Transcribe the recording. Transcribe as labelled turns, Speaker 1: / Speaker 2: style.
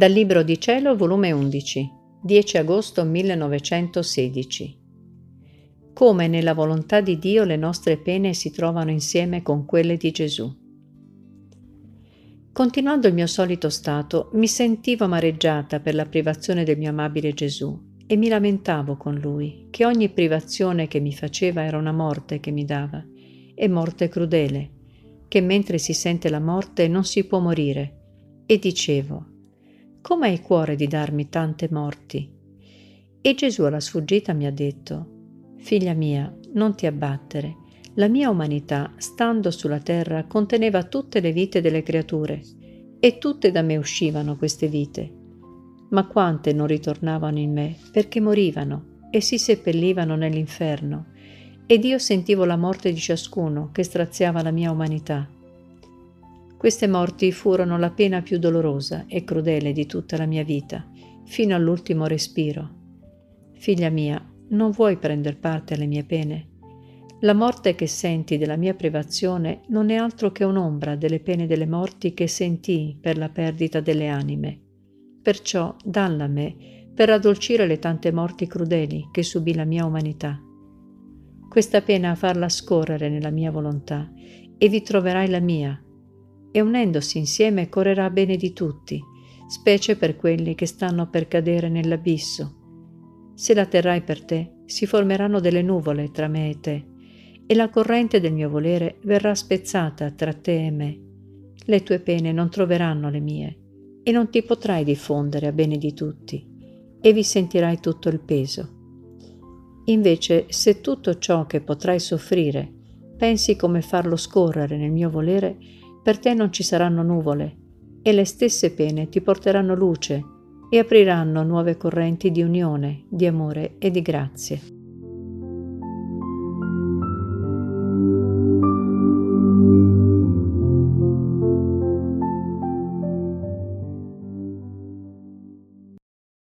Speaker 1: Dal Libro di Cielo, volume 11, 10 agosto 1916. Come nella volontà di Dio le nostre pene si trovano insieme con quelle di Gesù. Continuando il mio solito stato, mi sentivo amareggiata per la privazione del mio amabile Gesù e mi lamentavo con lui che ogni privazione che mi faceva era una morte che mi dava, e morte crudele, che mentre si sente la morte non si può morire, e dicevo, come hai cuore di darmi tante morti? E Gesù alla sfuggita mi ha detto, Figlia mia, non ti abbattere. La mia umanità, stando sulla terra, conteneva tutte le vite delle creature, e tutte da me uscivano queste vite. Ma quante non ritornavano in me, perché morivano e si seppellivano nell'inferno, ed io sentivo la morte di ciascuno che straziava la mia umanità queste morti furono la pena più dolorosa e crudele di tutta la mia vita, fino all'ultimo respiro. Figlia mia, non vuoi prender parte alle mie pene? La morte che senti della mia privazione non è altro che un'ombra delle pene delle morti che sentii per la perdita delle anime. Perciò dalla me per addolcire le tante morti crudeli che subì la mia umanità. Questa pena farla scorrere nella mia volontà e vi troverai la mia, e unendosi insieme correrà bene di tutti, specie per quelli che stanno per cadere nell'abisso. Se la terrai per te, si formeranno delle nuvole tra me e te, e la corrente del mio volere verrà spezzata tra te e me. Le tue pene non troveranno le mie, e non ti potrai diffondere a bene di tutti, e vi sentirai tutto il peso. Invece, se tutto ciò che potrai soffrire pensi come farlo scorrere nel mio volere, per te non ci saranno nuvole e le stesse pene ti porteranno luce e apriranno nuove correnti di unione, di amore e di grazie.